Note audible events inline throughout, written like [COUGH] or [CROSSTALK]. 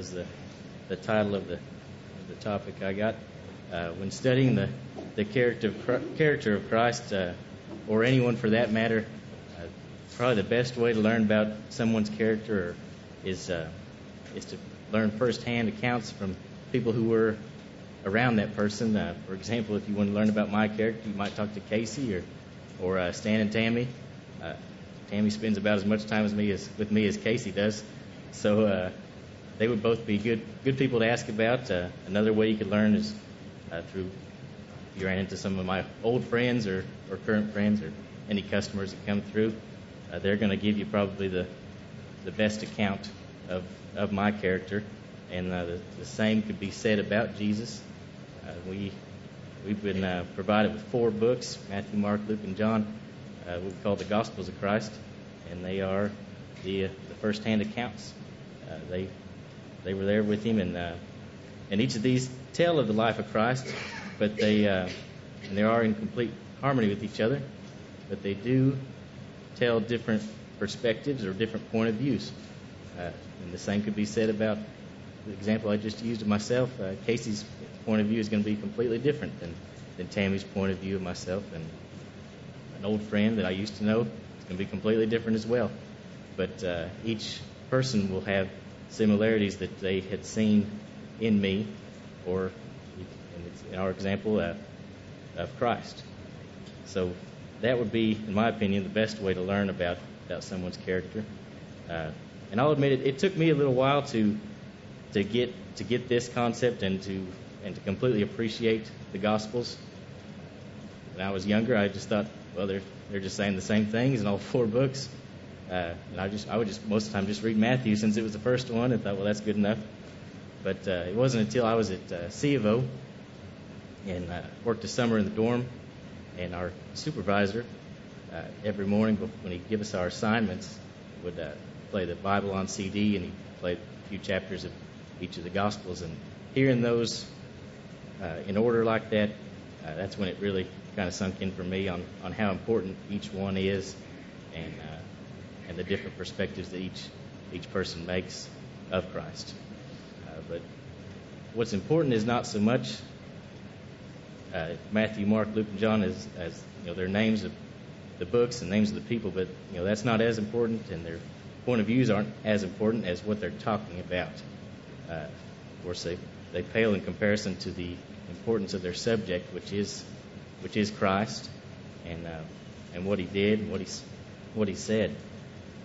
is the, the title of the, of the topic I got. Uh, when studying the, the character of, character of Christ, uh, or anyone for that matter, uh, probably the best way to learn about someone's character is, uh, is to learn firsthand accounts from people who were around that person. Uh, for example, if you want to learn about my character, you might talk to Casey or, or uh, Stan and Tammy. Tammy spends about as much time as me as, with me as Casey does. So they would both be good good people to ask about. Uh, another way you could learn is uh, through you ran into some of my old friends or, or current friends or any customers that come through. Uh, they're going to give you probably the the best account of of my character, and uh, the, the same could be said about Jesus. Uh, we we've been uh, provided with four books: Matthew, Mark, Luke, and John. Uh, we call the Gospels of Christ, and they are the uh, the first-hand accounts. Uh, they they were there with him, and uh, and each of these tell of the life of Christ, but they uh, and they are in complete harmony with each other, but they do tell different perspectives or different point of views. Uh, and the same could be said about the example I just used of myself. Uh, Casey's point of view is going to be completely different than, than Tammy's point of view of myself, and an old friend that I used to know is going to be completely different as well. But uh, each person will have similarities that they had seen in me, or in our example, uh, of Christ. So that would be, in my opinion, the best way to learn about, about someone's character. Uh, and I'll admit it, it took me a little while to to get to get this concept and to and to completely appreciate the Gospels. When I was younger, I just thought, well, they're they're just saying the same things in all four books. Uh, and I just I would just most of the time just read Matthew since it was the first one and thought, well, that's good enough. But uh, it wasn't until I was at uh, C of O and uh, worked a summer in the dorm, and our supervisor uh, every morning when he'd give us our assignments would uh, play the Bible on CD and he'd play a few chapters of each of the Gospels. And hearing those uh, in order like that, uh, that's when it really kind of sunk in for me on, on how important each one is and uh, and the different perspectives that each each person makes of Christ. Uh, but what's important is not so much uh, Matthew, Mark, Luke, and John as as you know their names of the books and names of the people, but you know that's not as important, and their point of views aren't as important as what they're talking about. Uh, of course, they they pale in comparison to the importance of their subject, which is which is Christ, and uh, and what He did, and what He what He said.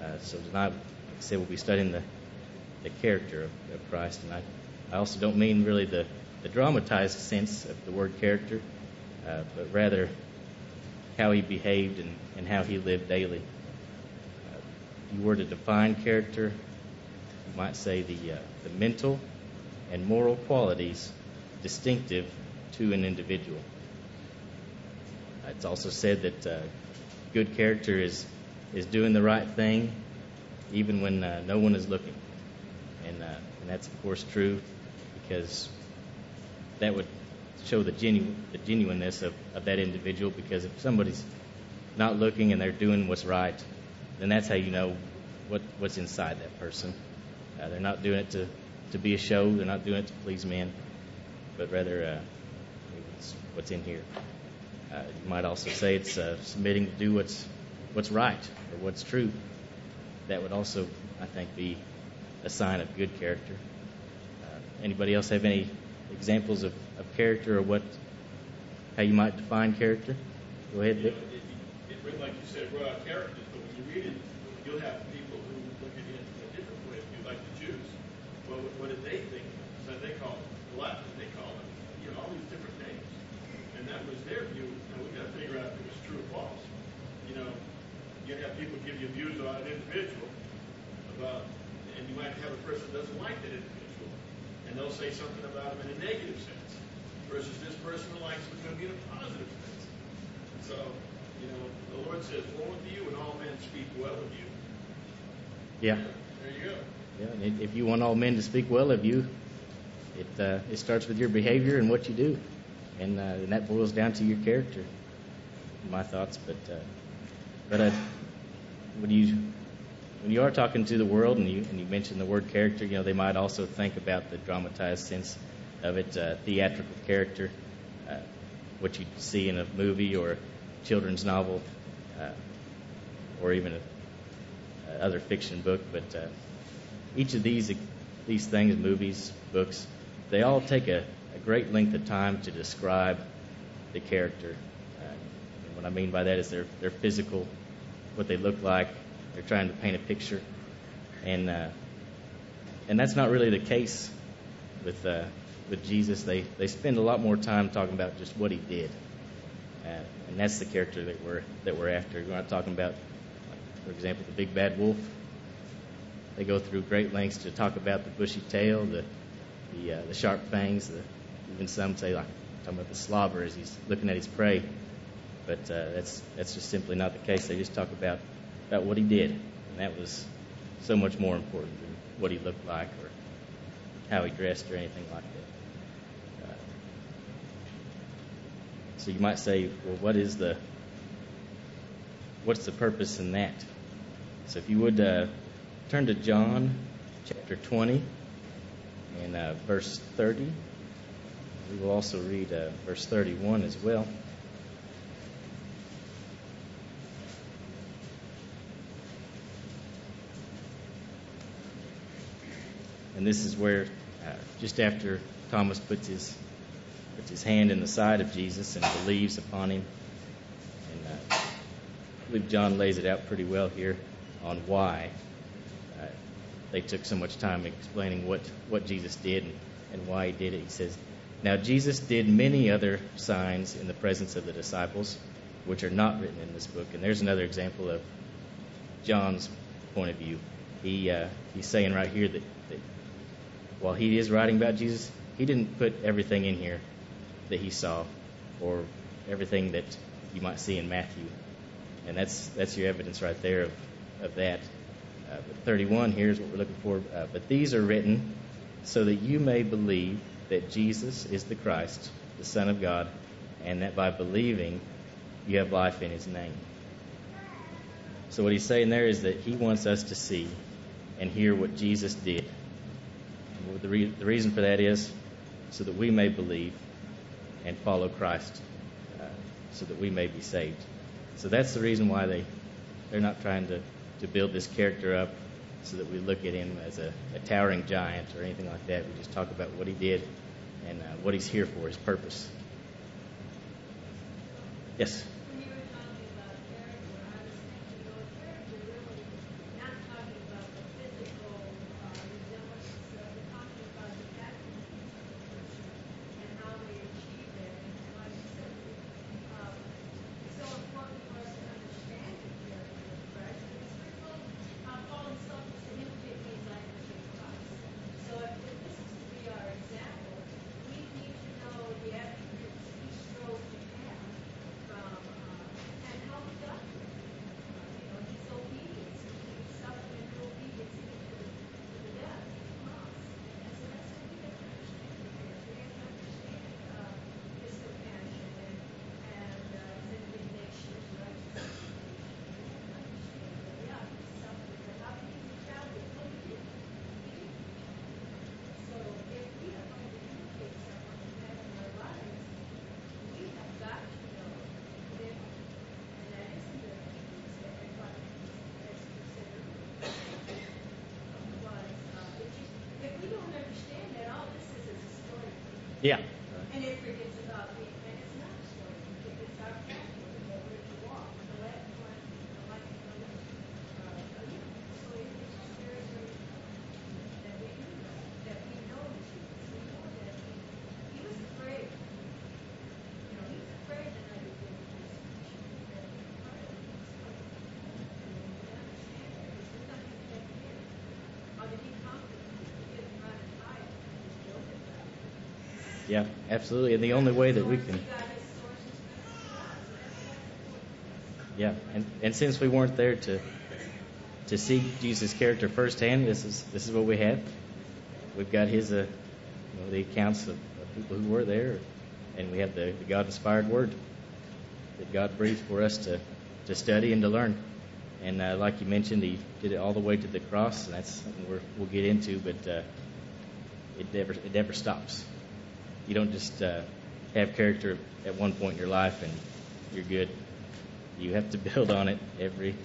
Uh, so tonight, like I said, we'll be studying the the character of, of Christ, and I I also don't mean really the the dramatized sense of the word character, uh, but rather how he behaved and, and how he lived daily. Uh, if you were to define character, you might say the, uh, the mental and moral qualities distinctive to an individual. It's also said that uh, good character is, is doing the right thing even when uh, no one is looking. And, uh, and that's, of course, true because that would show the, genu- the genuineness of, of that individual because if somebody's not looking and they're doing what's right, then that's how you know what, what's inside that person. Uh, they're not doing it to, to be a show, they're not doing it to please men, but rather uh, it's what's in here. Uh, you might also say it's uh, submitting to do what's, what's right or what's true. That would also, I think, be a sign of good character. Uh, anybody else have any examples of, of character or what how you might define character? Go ahead, You know, it, it, like you said, brought out characters, but when you read it, you'll have people who look at it in a different point of view, like the Jews. Well, what, did they think? So they call it glutton, they call it, you know, all these different names. And that was their view. Now we've got to figure out if it was true or false. You know, you have people give you views about an individual, about, and you might have a person that doesn't like that individual, and they'll say something about him in a negative sense, versus this person who likes him is going to be in a positive sense. So, you know, the Lord says, "Woe unto you, and all men speak well of you." Yeah, There you go. yeah. And if you want all men to speak well of you, it uh, it starts with your behavior and what you do, and, uh, and that boils down to your character. My thoughts, but uh, but uh, do you when you are talking to the world and you and you mention the word character, you know they might also think about the dramatized sense of it, uh, theatrical character, uh, what you see in a movie or children's novel, uh, or even a, a other fiction book. But uh, each of these these things, movies, books, they all take a, a great length of time to describe the character. Uh, and what I mean by that is their their physical, what they look like. They're trying to paint a picture, and uh, and that's not really the case with uh, with Jesus. They they spend a lot more time talking about just what he did, uh, and that's the character that we're that we're after. We're not talking about, for example, the big bad wolf. They go through great lengths to talk about the bushy tail, the the, uh, the sharp fangs. The, even some say like talking about the slobber as he's looking at his prey. But uh, that's that's just simply not the case. They just talk about about what he did, and that was so much more important than what he looked like or how he dressed or anything like that. Uh, so you might say, well, what is the what's the purpose in that? So if you would uh, turn to John chapter 20 and uh, verse 30. We will also read uh, verse 31 as well. And this is where, uh, just after Thomas puts his puts his hand in the side of Jesus and believes upon him, and uh, I believe John lays it out pretty well here on why uh, they took so much time explaining what what Jesus did and, and why he did it. He says, "Now Jesus did many other signs in the presence of the disciples, which are not written in this book." And there's another example of John's point of view. He uh, he's saying right here that, that while he is writing about Jesus, he didn't put everything in here that he saw or everything that you might see in Matthew. And that's that's your evidence right there of, of that. Uh, but 31 here is what we're looking for. Uh, but these are written so that you may believe that Jesus is the Christ, the Son of God, and that by believing you have life in his name. So what he's saying there is that he wants us to see and hear what Jesus did. The, re- the reason for that is so that we may believe and follow Christ, uh, so that we may be saved. So that's the reason why they they're not trying to, to build this character up so that we look at him as a, a towering giant or anything like that. We just talk about what he did and uh, what he's here for, his purpose. Yes. When you were talking about character, I was thinking, well, character really, not talking about the physical uh, resemblance, uh, we're talking about the attributes of the person and how they achieve that. And like you said, um, it's so important for us to understand the character of Christ. Because we're told, uh, Paul himself was to imitate me as I imitate Christ. So if, if this is to be our example, we need to know the attributes he strove to have from, uh, and how he got there. Uh, you know, his obedience, he suffered in obedience even to the, to the death of the cross. And so that's what we have to understand the character. We have to understand, uh, his compassion and, and, uh, his indignation, his righteous indignation. We have to understand that, yeah, he suffered, but how did he retaliate? Well, he did. He did. So if we are going to imitate someone like that in our lives, we have got to know them. And that is the obedience that everybody has considered. Otherwise, uh, it just, if we don't understand that, all this is is a story. Yeah. And it forgets about me, and it's not a story. It's our character that we're to walk, the life, the life, the life, uh, you know, so it- it's just very, very important that we do that, that we know Jesus, we know that he, he was afraid. You know, he was afraid the night he did the crucifixion, that he part of it was coming. And we understand that, because there's nothing he had fear. How did he conquer? He didn't run and hide, he built it back. Yeah, absolutely. And the only way that we can, yeah, and, and since we weren't there to to see Jesus' character firsthand, this is this is what we have. We've got his, uh, you know, the accounts of, of people who were there, and we have the, the God-inspired Word that God breathed for us to to study and to learn. And uh, like you mentioned, he did it all the way to the cross, and that's something we're, we'll get into. But uh, it never it never stops. You don't just uh, have character at one point in your life and you're good. You have to [LAUGHS] build on it every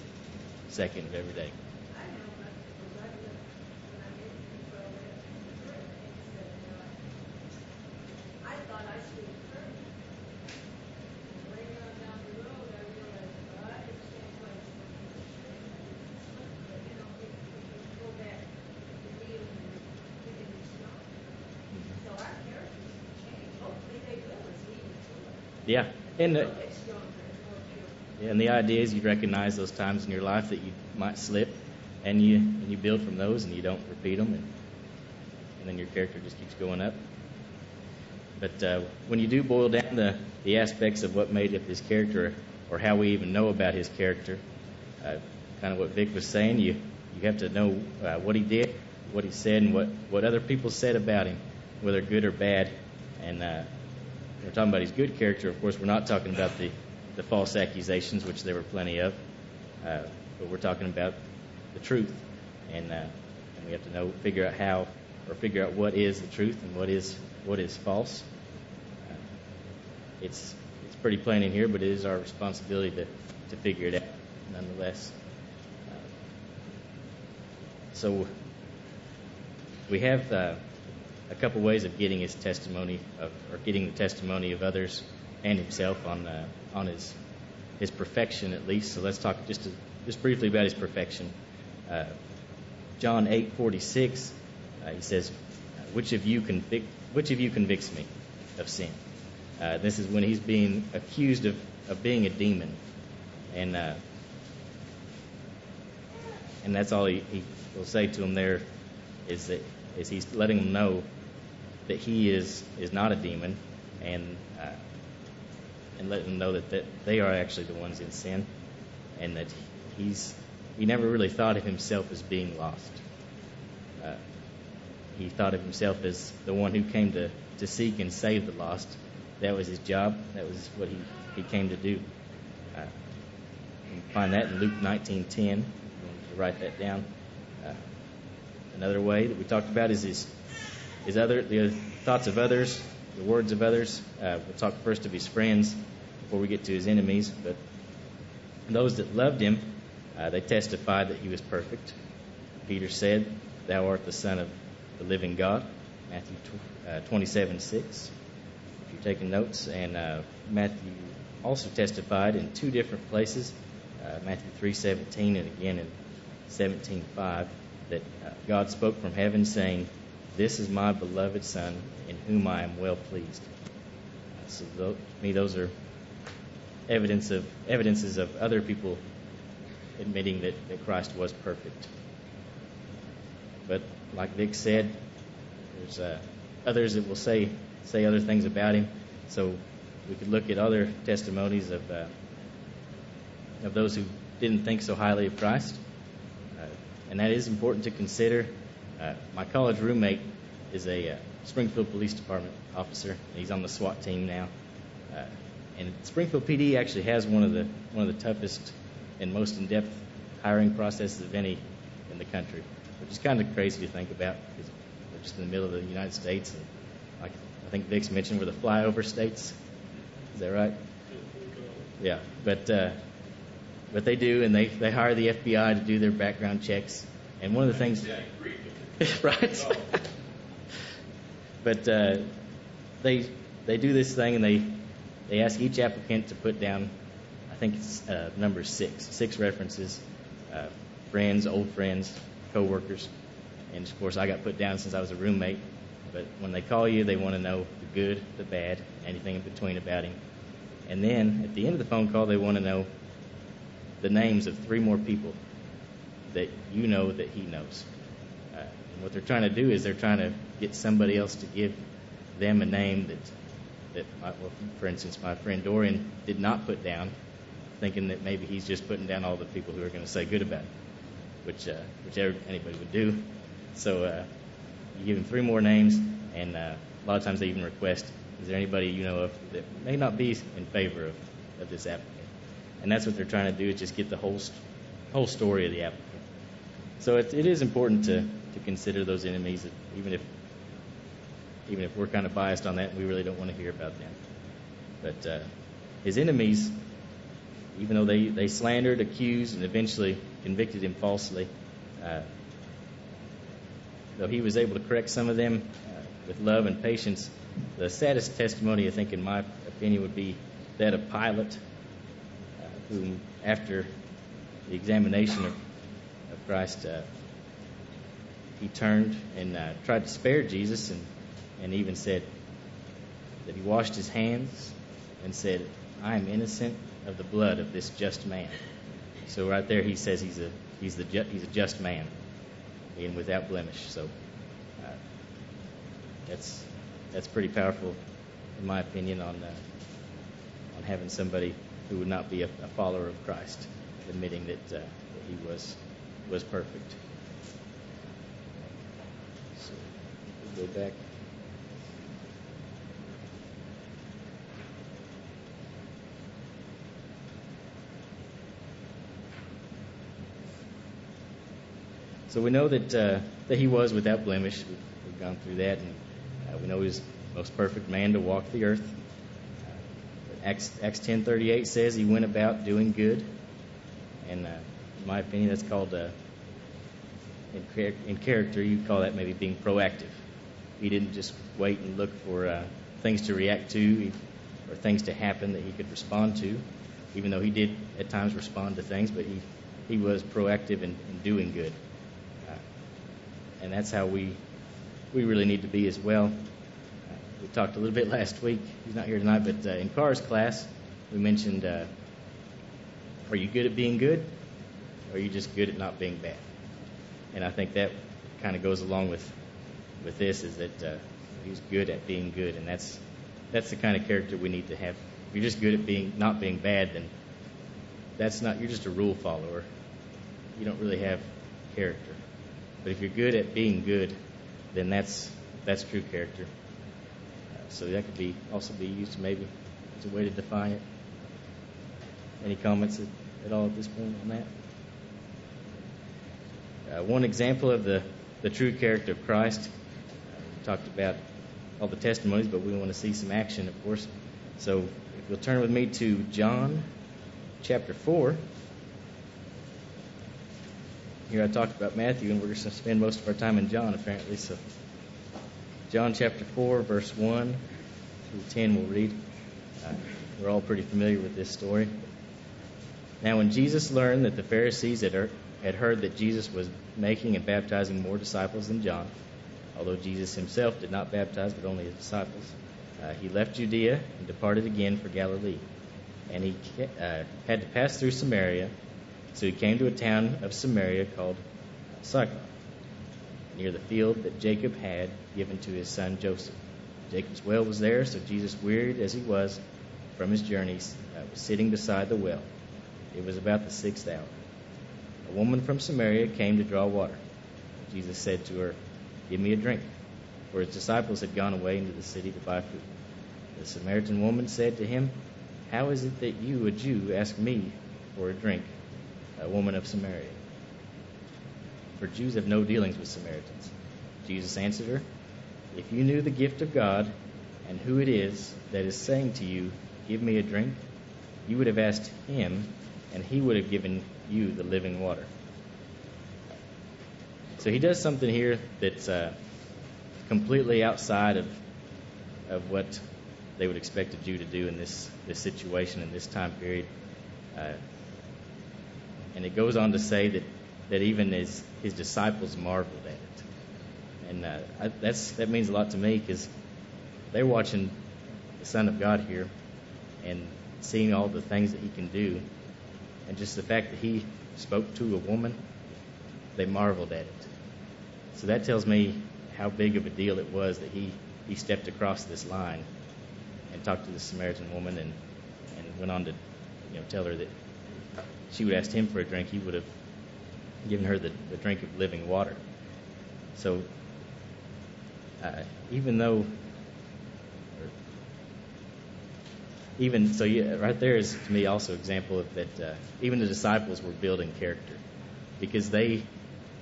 second of every day. I know, but because I look, when I get control of it, it's very interesting, uh, I thought I stood firm. Later on down the road, I realized, well, I didn't stand quite as firm as I should. But, you know, if, if you go back to the deal and you can be strong. So our characters can change. Hopefully they will as we mature. Yeah, and uh, stronger and and the idea is you recognize those times in your life that you might slip, and you and you build from those, and you don't repeat them, and and then your character just keeps going up. But uh, when you do boil down the, the aspects of what made up his character, or how we even know about his character, uh, kind of what Vic was saying, you you have to know uh, what he did, what he said, and what, what other people said about him, whether good or bad. And uh, we're talking about his good character. Of course, we're not talking about the, the false accusations, which there were plenty of, uh, but we're talking about the truth, and, uh, and we have to know, figure out how, or figure out what is the truth and what is what is false. Uh, it's it's pretty plain in here, but it is our responsibility to, to figure it out, nonetheless. Uh, so we have uh, a couple ways of getting his testimony of, or getting the testimony of others and himself on uh, on his his perfection at least. So let's talk just to, just briefly about his perfection. Uh, John eight forty six, uh, he says, "Which of you convict Which of you convicts me of sin?" Uh, this is when he's being accused of, of being a demon, and uh, and that's all he, he will say to him there is that is he's letting them know that he is is not a demon, and uh, and letting them know that, that they are actually the ones in sin, and that he's he never really thought of himself as being lost. Uh, he thought of himself as the one who came to, to seek and save the lost. That was his job. That was what he, he came to do. Uh, you find that in Luke 19:10. If you want to write that down. Uh, another way that we talked about is his, his other the thoughts of others, the words of others. Uh, we'll talk first of his friends before we get to his enemies. But those that loved him, uh, they testified that he was perfect. Peter said, "Thou art the Son of the living God." Matthew tw- uh, 27 6. If you're taking notes, and uh, Matthew also testified in two different places, uh, Matthew 3:17 and again in 17:5, that uh, God spoke from heaven, saying, "This is my beloved Son, in whom I am well pleased." Uh, so, tho- to me, those are evidence of evidences of other people admitting that, that Christ was perfect. But like Vic said, there's uh, others that will say say other things about him. So we could look at other testimonies of uh, of those who didn't think so highly of Christ, uh, and that is important to consider. Uh, my college roommate is a uh, Springfield Police Department officer. He's on the SWAT team now, uh, and Springfield PD actually has one of the one of the toughest and most in-depth hiring processes of any in the country, which is kind of crazy to think about because we're just in the middle of the United States, and like I think Vic's mentioned, we're the flyover states. Is that right? Yeah, but uh, but they do, and they they hire the FBI to do their background checks. And one of the things, Yeah, [LAUGHS] Right? [LAUGHS] but uh, they they do this thing, and they they ask each applicant to put down, I think it's uh, number six, six references, uh, friends, old friends, coworkers, and of course I got put down since I was a roommate. But when they call you, they want to know the good, the bad, anything in between about him. And then at the end of the phone call, they want to know the names of three more people that you know that he knows. Uh, what they're trying to do is they're trying to get somebody else to give them a name that, that my, well, for instance, my friend Dorian did not put down, thinking that maybe he's just putting down all the people who are going to say good about him, which uh, which anybody would do. So uh, you give him three more names, and uh, a lot of times they even request, is there anybody you know of that may not be in favor of, of this applicant? And that's what they're trying to do is just get the whole whole story of the applicant. So it, it is important to, to consider those enemies, even if even if we're kind of biased on that we really don't want to hear about them. But uh, his enemies, even though they, they slandered, accused, and eventually convicted him falsely, uh, though he was able to correct some of them uh, with love and patience, the saddest testimony, I think, in my opinion, would be that of Pilate, uh, whom, after the examination of, of Christ, uh, he turned and uh, tried to spare Jesus and, and even said that he washed his hands and said, I am innocent of the blood of this just man. So right there he says he's a he's the ju- he's a just man and without blemish. So uh, that's that's pretty powerful in my opinion on uh, on having somebody who would not be a, a follower of Christ admitting that, uh, that he was was perfect. So we'll go back. So we know that uh, that he was without blemish. We've, gone through that, and uh, we know he was the most perfect man to walk the earth. Uh, Acts Acts ten thirty eight says he went about doing good, and uh, in my opinion, that's called uh, in, char- in character. You call that maybe being proactive. He didn't just wait and look for uh, things to react to or things to happen that he could respond to, even though he did at times respond to things, but he he was proactive in, in doing good and that's how we we really need to be as well. Uh, we talked a little bit [LAUGHS] last week. He's not here tonight, but uh, in Carr's class, we mentioned: uh, Are you good at being good, or are you just good at not being bad? And I think that kind of goes along with with this: is that uh, he's good at being good, and that's that's the kind of character we need to have. If you're just good at being not being bad, then that's not. You're just a rule follower. You don't really have character. But if you're good at being good, then that's that's true character. Uh, so that could be also be used maybe as a way to define it. Any comments at, at all at this point on that? Uh, one example of the, the true character of Christ. Talked about all the testimonies, but we want to see some action, of course. So if you'll turn with me to John chapter 4. Here I talked about Matthew, and we're going to spend most of our time in John, apparently. So, John chapter 4, verse 1 through 10, we'll read. Uh, we're all pretty familiar with this story. Now, when Jesus learned that the Pharisees had heard that Jesus was making and baptizing more disciples than John, although Jesus himself did not baptize but only his disciples, uh, he left Judea and departed again for Galilee. And he uh, had to pass through Samaria. So he came to a town of Samaria called Sychar, near the field that Jacob had given to his son Joseph. Jacob's well was there, so Jesus, wearied as he was from his journeys, uh, was sitting beside the well. It was about the sixth hour. A woman from Samaria came to draw water. Jesus said to her, Give me a drink, for his disciples had gone away into the city to buy food. The Samaritan woman said to him, How is it that you, a Jew, ask me for a drink? a woman of Samaria. For Jews have no dealings with Samaritans. Jesus answered her, If you knew the gift of God and who it is that is saying to you, Give me a drink, you would have asked him, and he would have given you the living water. So he does something here that's uh, completely outside of of what they would expect a Jew to do in this this situation in this time period. Uh, and it goes on to say that, that even his, his disciples marveled at it. And uh, I, that's, that means a lot to me because they're watching the Son of God here and seeing all the things that he can do. And just the fact that he spoke to a woman, they marveled at it. So that tells me how big of a deal it was that he, he stepped across this line and talked to the Samaritan woman and, and went on to you know, tell her that she would asked him for a drink, he would have given her the, the drink of living water. So, uh, even though, even so, yeah, right there is to me also example of that. Uh, even the disciples were building character because they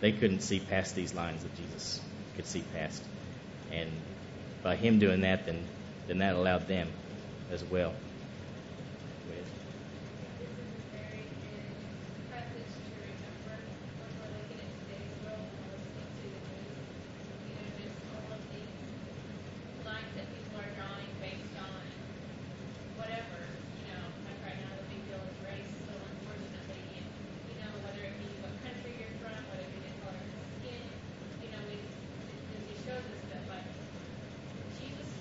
they couldn't see past these lines that Jesus could see past, and by him doing that, then then that allowed them as well.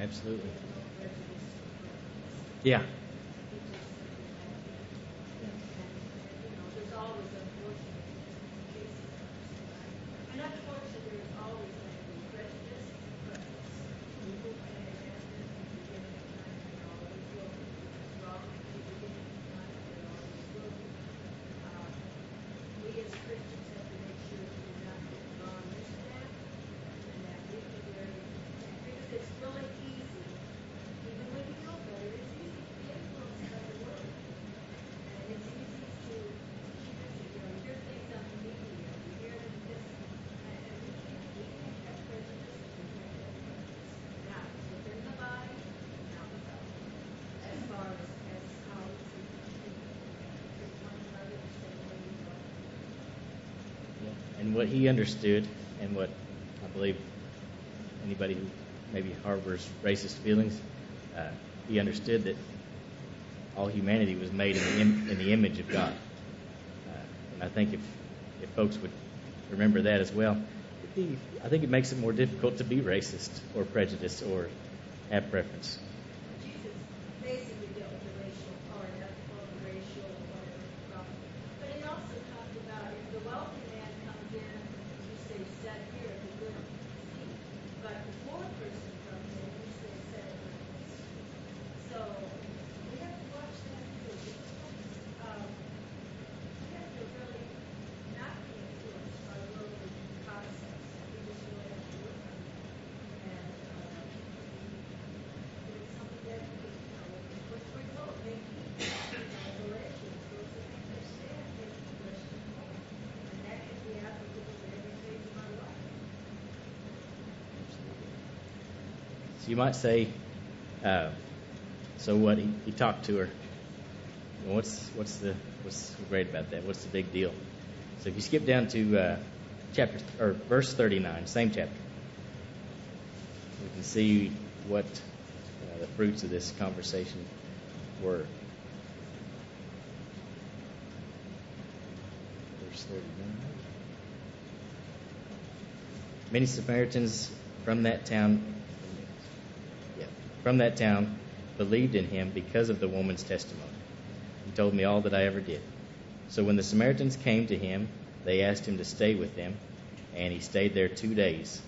absolutely. Yeah. There's always unfortunate cases. And unfortunately, there's always going to be prejudice, prejudice. People can have this in the beginning of time, they always will be. Wrong in the beginning of time, they always will be. Uh, We as Christians have to make sure that we're not getting drawn into that, and that we can very, because it's really easy, even when you know better, it's easy to be influenced by the world. And it's easy to, you know, hear things on the media, you hear them this, and, and we can't, we can't have prejudice, we can't have prejudice. Not within the body, not without. As far as, as how we treat people, treat one another the same way we love. Yeah. What he understood, and what I believe anybody who maybe harbors racist feelings, uh, he understood that all humanity was made in the, Im- in the image of God. Uh, and I think if, if folks would remember that as well, be, I think it makes it more difficult to be racist or prejudiced or have preference. Jesus basically dealt with the racial or the, or the racial or whatever problem. But he also talked about if the wealthy man comes in, you say, set here at the good seat. But the poor person comes in, you say, set at the good seat. So we have to watch that too. Um, we have to really not be influenced by worldly concepts. We just really have to work on that. And, uh, it's something that we, you know, which we're told, make peace. You know, Galatians, those who think they stand, make the Christian whole. And that can be applicable to every phase of our life. So you might say, uh, so what? He, he talked to her. What's what's the what's great about that? What's the big deal? So if you skip down to uh, chapter or verse 39, same chapter, we can see what uh, the fruits of this conversation were. Verse 39. Many Samaritans from that town, from that town, believed in him because of the woman's testimony. He told me all that I ever did. So when the Samaritans came to him, they asked him to stay with them, and he stayed there two days.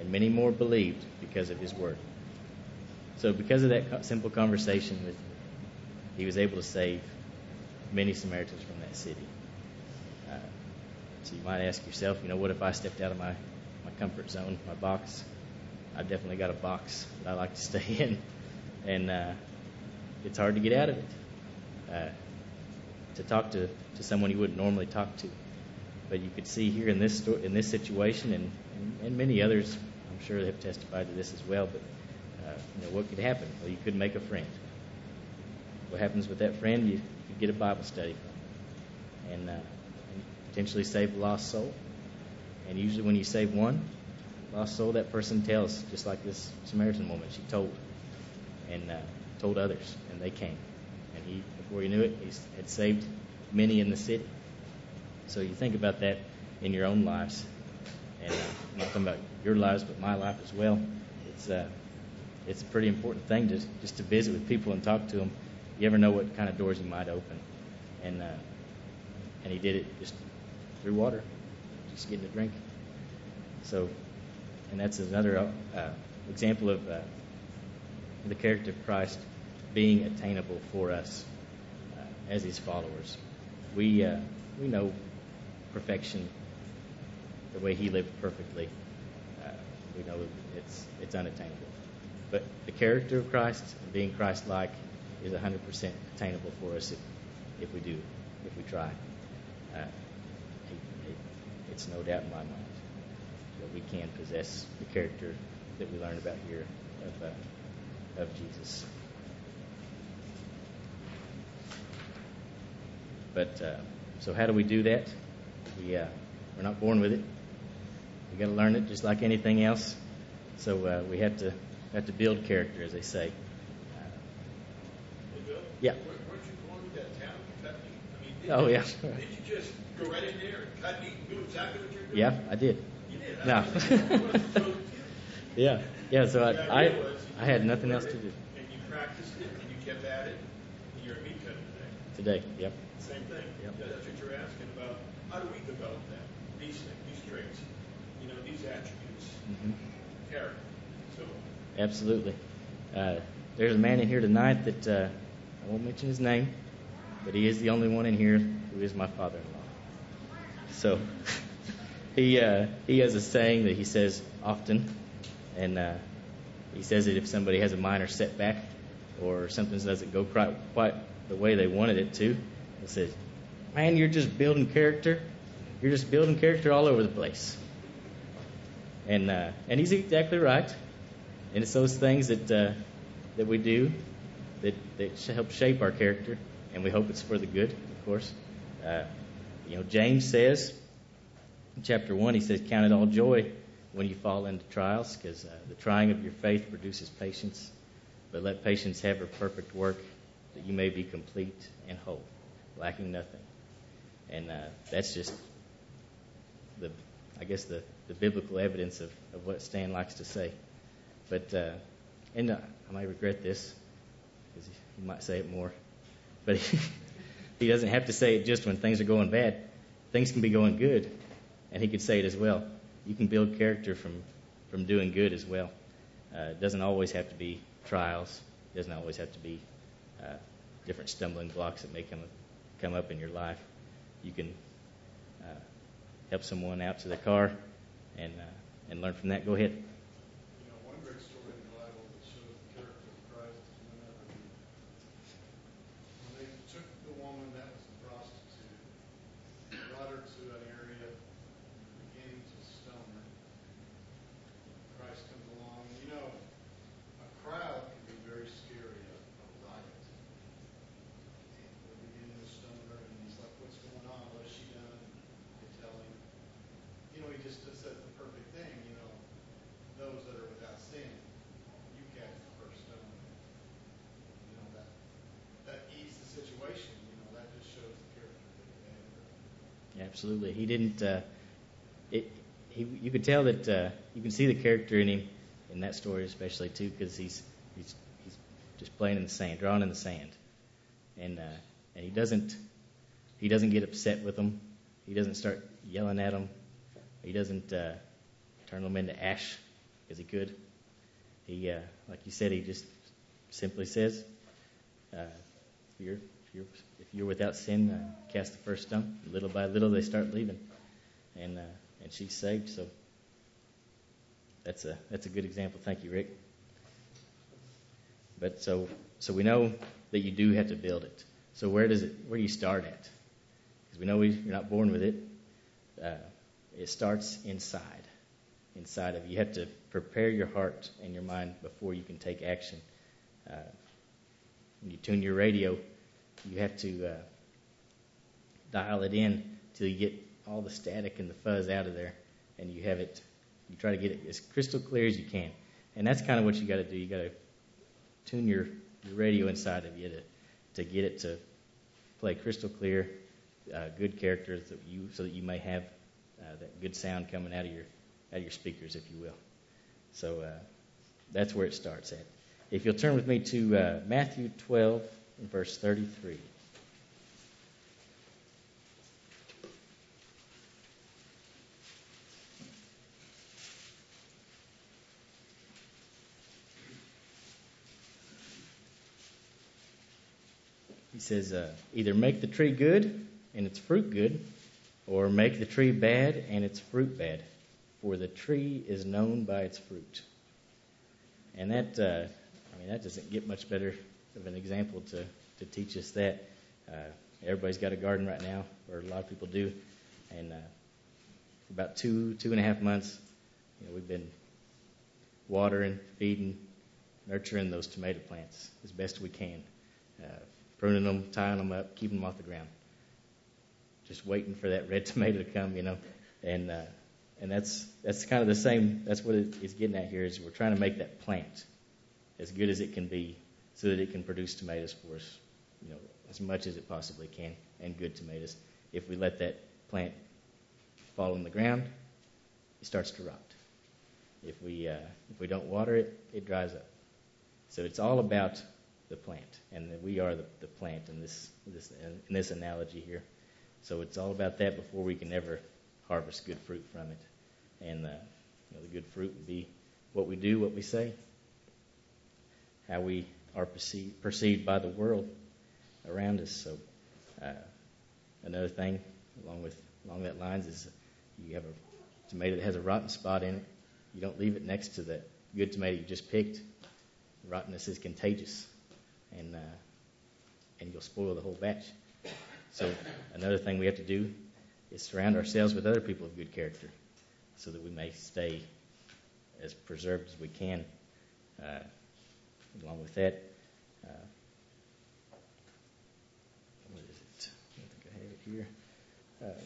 And many more believed because of his word. So because of that simple conversation with, him, he was able to save many Samaritans from that city. Uh, so you might ask yourself, you know, what if I stepped out of my, my comfort zone, my box? I've definitely got a box that I like to [LAUGHS] stay in, and uh, it's hard to get out of it. Uh, to talk to, to someone you wouldn't normally talk to, but you could see here in this sto- in this situation, and, and, and many others, I'm sure have testified to this as well. But uh, you know, what could happen? Well, you could make a friend. What happens with that friend? You, you get a Bible study from, and, uh, and potentially save a lost soul. And usually, when you save one lost soul, that person tells, just like this Samaritan woman, she told, and uh, told others, and they came. And he, before he knew it, he had saved many in the city. So you think about that in your own lives, and uh, I'm not talking about your lives, but my life as well. It's uh, it's a pretty important thing to just to visit with people and talk to them, you ever know what kind of doors He might open, and uh, and He did it just through water, just getting a drink. So, and that's another uh, example of uh, the character of Christ being attainable for us uh, as His followers. We we know perfection the way He lived perfectly. We know it's it's unattainable. But the character of Christ, being Christ-like, is 100% attainable for us if, if we do, if we try. Uh, it, it, it's no doubt in my mind that we can possess the character that we learn about here of, uh, of Jesus. But uh, so, how do we do that? We uh, we're not born with it. We got to learn it, just like anything else. So uh, we have to have to build character, as they say. Hey, Bill? Yeah. Weren't weren't you born with that talent for cutting meat? I mean, Oh, yeah. Did you just go right in there and cut and do exactly what you're doing? Yeah, I did. You. No. I mean, it wasn't so cute. Yeah, yeah. So I I, was you I had nothing else to do And you practiced it, and you kept at it, and you're a meat cutter today. today. Yep. Same thing. Yep. That- That's what you're asking about. How do we develop that? These things, these traits, you know, these attributes, hmm character. So, Absolutely. Uh, there's a man in here tonight that uh, I won't mention his name, but he is the only one in here who is my father-in-law. So [LAUGHS] he uh, he has a saying that he says often, and uh, he says that if somebody has a minor setback or something doesn't go quite, quite the way they wanted it to, he says, "Man, you're just building character. You're just building character all over the place." And uh, and he's exactly right. And it's those things that uh, that we do that that help shape our character, and we hope it's for the good, of course. Uh, you know, James says chapter one, he says, "Count it all joy when you fall into trials, because uh, the trying of your faith produces patience. But let patience have her perfect work, that you may be complete and whole, lacking nothing." And uh, that's just the, I guess the, the biblical evidence of, of what Stan likes to say. But uh, and uh, I might regret this because he, he might say it more, but he, [LAUGHS] he doesn't have to say it just when things are going bad. Things can be going good, and he could say it as well. You can build character from from doing good as well. Uh, it doesn't always have to be trials. It doesn't always have to be uh, different stumbling blocks that may come come up in your life. You can uh, help someone out to the car and uh, and learn from that. Go ahead. You know, one great story in the Bible that shows the character of Christ is whenever he, when they took the woman that was a prostitute, brought her to an area, and beginning to stone her. Christ comes along, and you know, a crowd can be very scary of a riot. And they're beginning to stone her, and he's like, "What's going on? What has she done?" They tell him. You know, he just says the perfect thing. You know, those that are without sin, you cast the first stone. You know that that eased the situation. You know that just shows the character that he had. Absolutely. He didn't. Uh, it. He. You could tell that. Uh, you can see the character in him in that story, especially too, because he's he's he's just playing in the sand, drawing in the sand, and uh, and he doesn't he doesn't get upset with them. He doesn't start yelling at them. He doesn't uh, turn them into ash because he could. He, uh, like you said, he just simply says, uh, you're you're if you're without sin, uh, cast the first stone. Little by little, they start leaving, and uh, and she's saved. So that's a that's a good example. Thank you, Rick. But so so we know that you do have to build it. So where does it where do you start at? Because we know we, you're not born with it. Uh, it starts inside, inside of you. Have to prepare your heart and your mind before you can take action. Uh, when you tune your radio, you have to uh, dial it in till you get all the static and the fuzz out of there, and you have it. You try to get it as crystal clear as you can, and that's kind of what you got to do. You got to tune your, your radio inside of you to to get it to play crystal clear, uh, good characters that you so that you may have uh, that good sound coming out of your out of your speakers, if you will. So uh, that's where it starts at. If you'll turn with me to uh, Matthew 12, in verse 33. He says, uh, either make the tree good and its fruit good, or make the tree bad and its fruit bad, for the tree is known by its fruit. And that, uh, I mean, that doesn't get much better of an example to, to teach us that. Uh, everybody's got a garden right now, or a lot of people do, and uh, for about two, two and a half months, you know, we've been watering, feeding, nurturing those tomato plants as best we can, uh, pruning them, tying them up, keeping them off the ground, just waiting for that red [LAUGHS] tomato to come, you know, and uh, and that's that's kind of the same. That's what it is getting at here is we're trying to make that plant as good as it can be, so that it can produce tomatoes for us, you know, as much as it possibly can, and good tomatoes. If we let that plant fall on the ground, it starts to rot. If we uh, if we don't water it, it dries up. So it's all about the plant, and we are the, the plant in this this in this analogy here. So it's all about that before we can ever harvest good fruit from it. And uh, you know, the good fruit would be what we do, what we say, how we are perceived, by the world around us. So uh, another thing along with along that lines is you have a tomato that has a rotten spot in it. You don't leave it next to the good tomato you just picked. Rottenness is contagious, and uh, and you'll spoil the whole batch. So another thing we have to do is surround ourselves with other people of good character, so that we may stay as preserved as we can. Uh, along with that, uh, what is it? I think I have it here. Uh,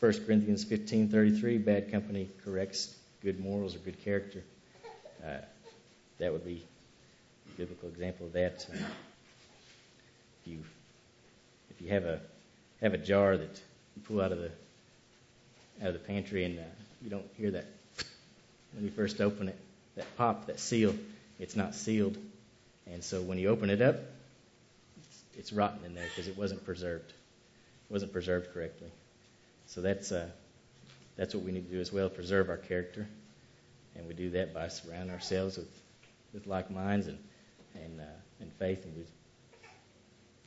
1 Corinthians 15:33, bad company corrects good morals or good character. Uh, that would be a biblical example of that. Uh, if you if you have a have a jar that you pull out of the out of the pantry and uh, you don't hear that when you first open it, that pop, that seal, it's not sealed, and so when you open it up, it's, rotten in there because it wasn't preserved, it wasn't preserved correctly. So that's uh, that's what we need to do as well, preserve our character, and we do that by surrounding ourselves with with like minds and and uh, and faith, and we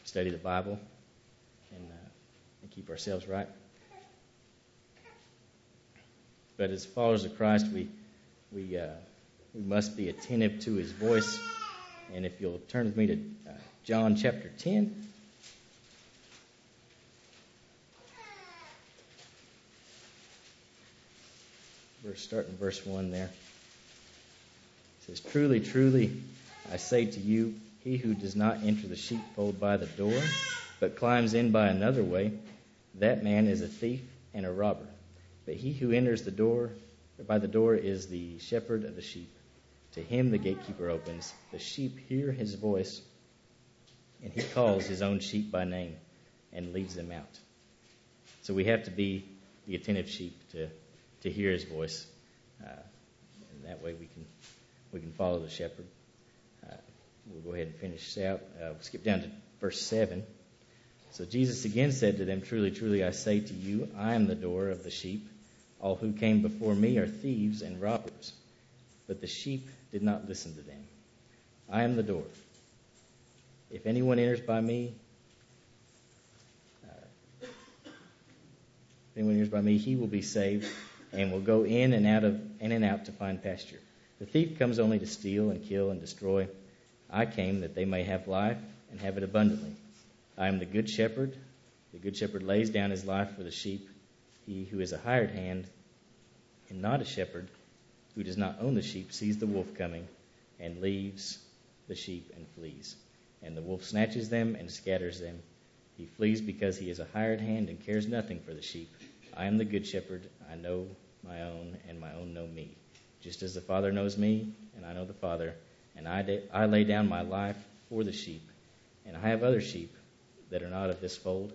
study the Bible and uh, and keep ourselves right. But as followers of Christ, we we uh, we must be attentive to His voice. And if you'll turn with me to uh, John chapter ten. Verse starting verse one there. It says, Truly, truly, I say to you, he who does not enter the sheepfold by the door, but climbs in by another way, that man is a thief and a robber. But he who enters the door by the door is the shepherd of the sheep. To him the gatekeeper opens. The sheep hear his voice, and he calls his own sheep by name and leads them out. So we have to be the attentive sheep to, to hear his voice. Uh, and that way we can we can follow the shepherd. Uh, we'll go ahead and finish out. Uh, we'll skip down to verse 7. So Jesus again said to them, Truly, truly, I say to you, I am the door of the sheep. All who came before me are thieves and robbers, but the sheep did not listen to them. I am the door. If anyone enters by me, uh, if anyone enters by me, he will be saved and will go in and out of in and out to find pasture. The thief comes only to steal and kill and destroy. I came that they may have life and have it abundantly. I am the good shepherd. The good shepherd lays down his life for the sheep. He who is a hired hand and not a shepherd, who does not own the sheep, sees the wolf coming and leaves the sheep and flees. And the wolf snatches them and scatters them. He flees because he is a hired hand and cares nothing for the sheep. I am the good shepherd. I know my own, and my own know me. Just as the Father knows me, and I know the Father, and I, de- I lay down my life for the sheep. And I have other sheep that are not of this fold.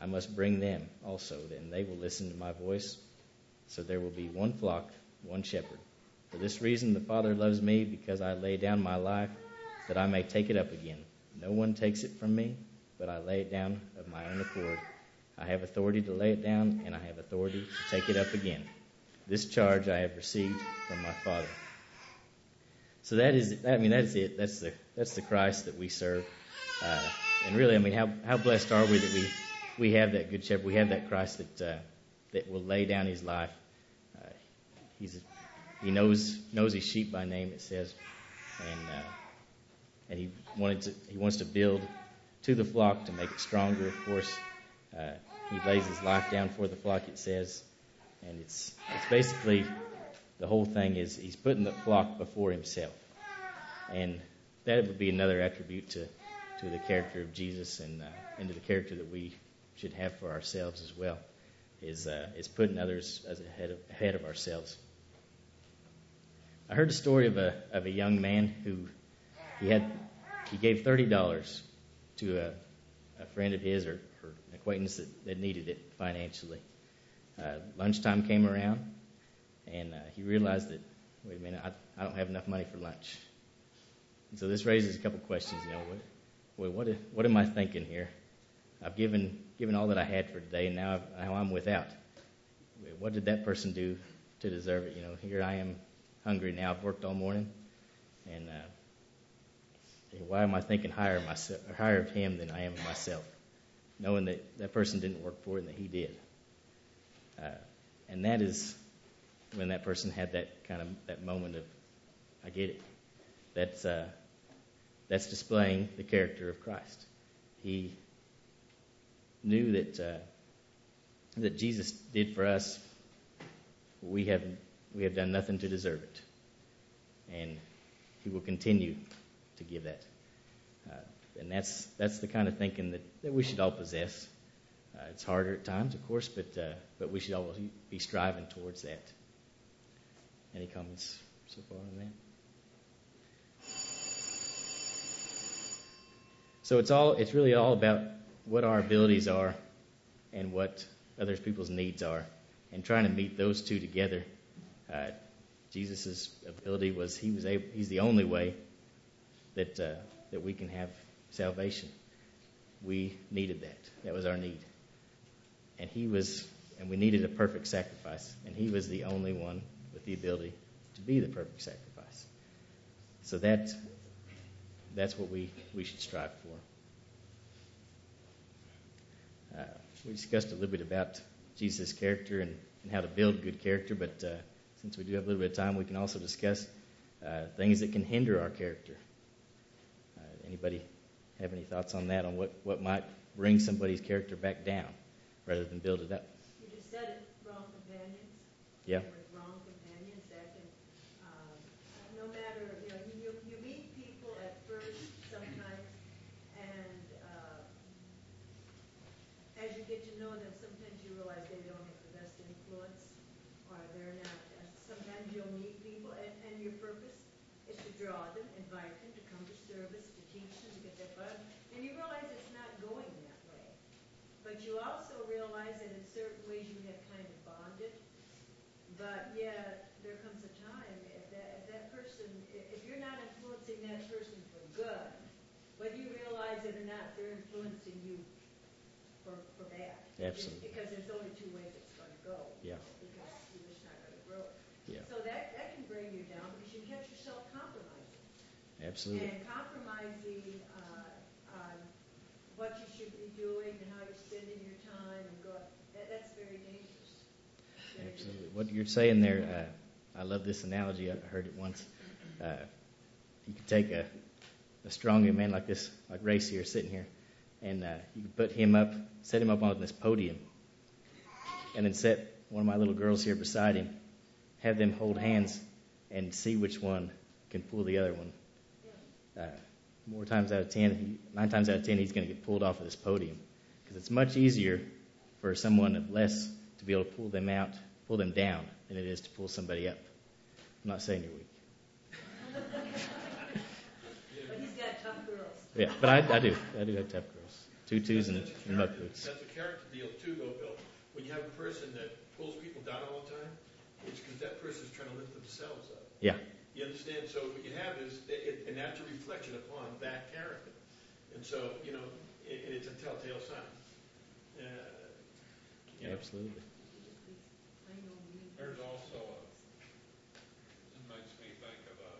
I must bring them also, and they will listen to my voice. So there will be one flock, one shepherd. For this reason the Father loves me, because I lay down my life, that I may take it up again. No one takes it from me, but I lay it down of my own accord. I have authority to lay it down, and I have authority to take it up again. This charge I have received from my Father. So that is, I mean, that's it. That's the that's the Christ that we serve. Uh, and really, I mean, how how blessed are we that we we have that good shepherd? We have that Christ that uh, that will lay down his life. Uh, he's he knows knows his sheep by name. It says, and uh, and he wanted to he wants to build to the flock to make it stronger. Of course, uh, he lays his life down for the flock. It says, and it's it's basically the whole thing is he's putting the flock before himself, and that would be another attribute to to the character of Jesus and uh, and to the character that we should have for ourselves as well is uh, is putting others as ahead of, ahead of ourselves. I heard a story of a of a young man who he had he gave thirty dollars to a, a friend of his or, or an acquaintance that, that needed it financially. Uh, lunchtime came around, and uh, he realized that wait a minute, I, I don't have enough money for lunch. And so this raises a couple questions. You know, what, what, what am I thinking here? I've given given all that I had for today, and now, I've, now I'm without. What did that person do to deserve it? You know, here I am hungry now. I've worked all morning, and uh, why am I thinking higher of myself, higher of him than I am of myself, knowing that that person didn't work for it and that he did. Uh, and that is when that person had that kind of that moment of, I get it. That's uh, that's displaying the character of Christ. He knew that uh, that Jesus did for us, we have we have done nothing to deserve it, and He will continue to give that. Uh, and that's that's the kind of thinking that, that we should all possess. Uh, it's harder at times, of course, but uh, but we should always be striving towards that. Any comments so far on that? So it's all it's really all about what our abilities are and what other people's needs are, and trying to meet those two together. Uh, Jesus' ability was he was able, he's the only way that uh, that we can have salvation. We needed that. That was our need, and he was, and we needed a perfect sacrifice, and he was the only one with the ability to be the perfect sacrifice. So that that's what we we should strive for. Uh, we discussed a little bit about Jesus' character and, and how to build good character, but uh, since we do have a little bit of time, we can also discuss uh, things that can hinder our character. Uh, anybody have any thoughts on that, on what, what might bring somebody's character back down rather than build it up? You just said it, wrong companions. Yeah. With wrong companions, that can, um, no matter, you know, you, you- you meet people at first sometimes, and, uh, as you get to know them, sometimes you realize they don't have the best influence, or they're not, uh, sometimes you'll meet people, and, and your purpose is to draw them, invite them to come to service, to teach them, to get their bud, and you realize it's not going that way. But you also realize that in certain ways you have kind of bonded, but yet there comes a time if that, if that person, if, if you're not influencing that person for good, whether you realize it or not, they're influencing you for, for bad. Absolutely. Because there's only two ways it's gonna go. Yeah. Because you're just not gonna grow. Yeah. So that, that can bring you down because you catch yourself compromising. Absolutely. And compromising uh, on what you should be doing and how you're spending your time and go, that, that's very dangerous. Absolutely. What you're saying there, uh, I love this analogy. I heard it once. Uh, you could take a, a strong man like this, like Race here, sitting here, and uh, you could put him up, set him up on this podium, and then set one of my little girls here beside him, have them hold hands, and see which one can pull the other one. Uh, more times out of ten, he, nine times out of ten, he's going to get pulled off of this podium because it's much easier for someone of less to be able to pull them out, pull them down, than it is to pull somebody up. I'm not saying you're weak. But he's got tough girls. Yeah, but I, I do. I do have tough girls. Tutus and, and muck boots. That's a character deal too, though, Bill. When you have a person that pulls people down all the time, it's because that person's trying to lift themselves up. Yeah, You understand? So what you have is, it, and that's a reflection upon that character. And so, you know, it, it's a telltale sign. Uh, you know, Absolutely. There's also a, it makes me think of a,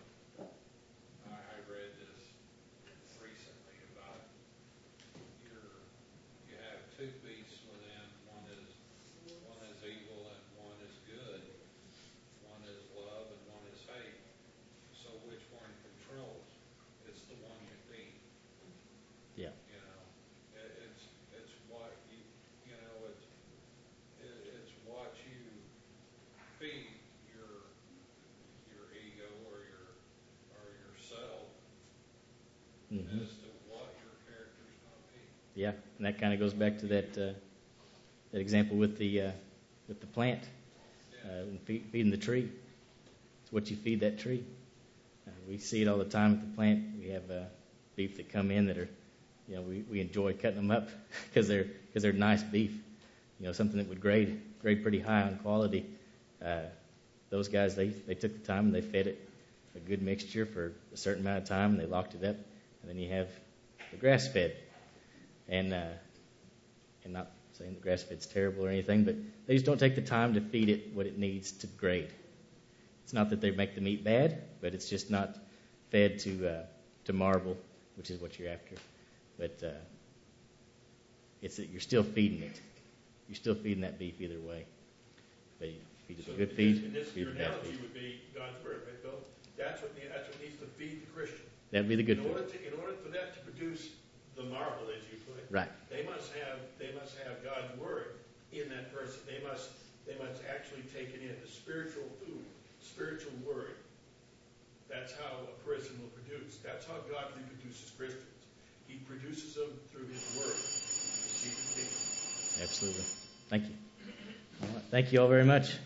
I, I read this recently about your, you have two beasts within, one is, one is evil and one is good. One is love and one is hate. So which one controls? It's the one you feed. Yeah. You know, it, it's, it's what you, you know, it's, it, it's what you feed your, your ego or your, or yourself hmm as to what your character's gonna be. Yeah, and that kind of goes back to that uh, that example with the uh, with the plant uh, and feed, feeding the tree. It's what you feed that tree. Uh, we see it all the time with the plant. We have uh, beef that come in that are, you know, we, we enjoy cutting them up [LAUGHS] because they're because they're nice beef. You know, something that would grade grade pretty high on quality. Uh, those guys they they took the time and they fed it a good mixture for a certain amount of time and they locked it up. And then you have the grass fed and uh, and not saying the grass fed's terrible or anything, but they just don't take the time to feed it what it needs to grade. It's not that they make the meat bad, but it's just not fed to uh, to marble, which is what you're after. But uh, it's that you're still feeding it. You're still feeding that beef either way. But you feed it so good in feed, this- this, feed your it bad analogy feed. would be God's word, right, Bill? That's what, that's what needs to feed the Christian. That'd be the good In order to, in order for that to produce the marble, as you put it, Right. they must have, they must have God's word in that person. They must, they must actually take it in, the spiritual food, spiritual word. That's how a person will produce. That's how God reproduces Christians. He produces them through His word. See the kingdom. Absolutely. Thank you. Right. Thank you all very much.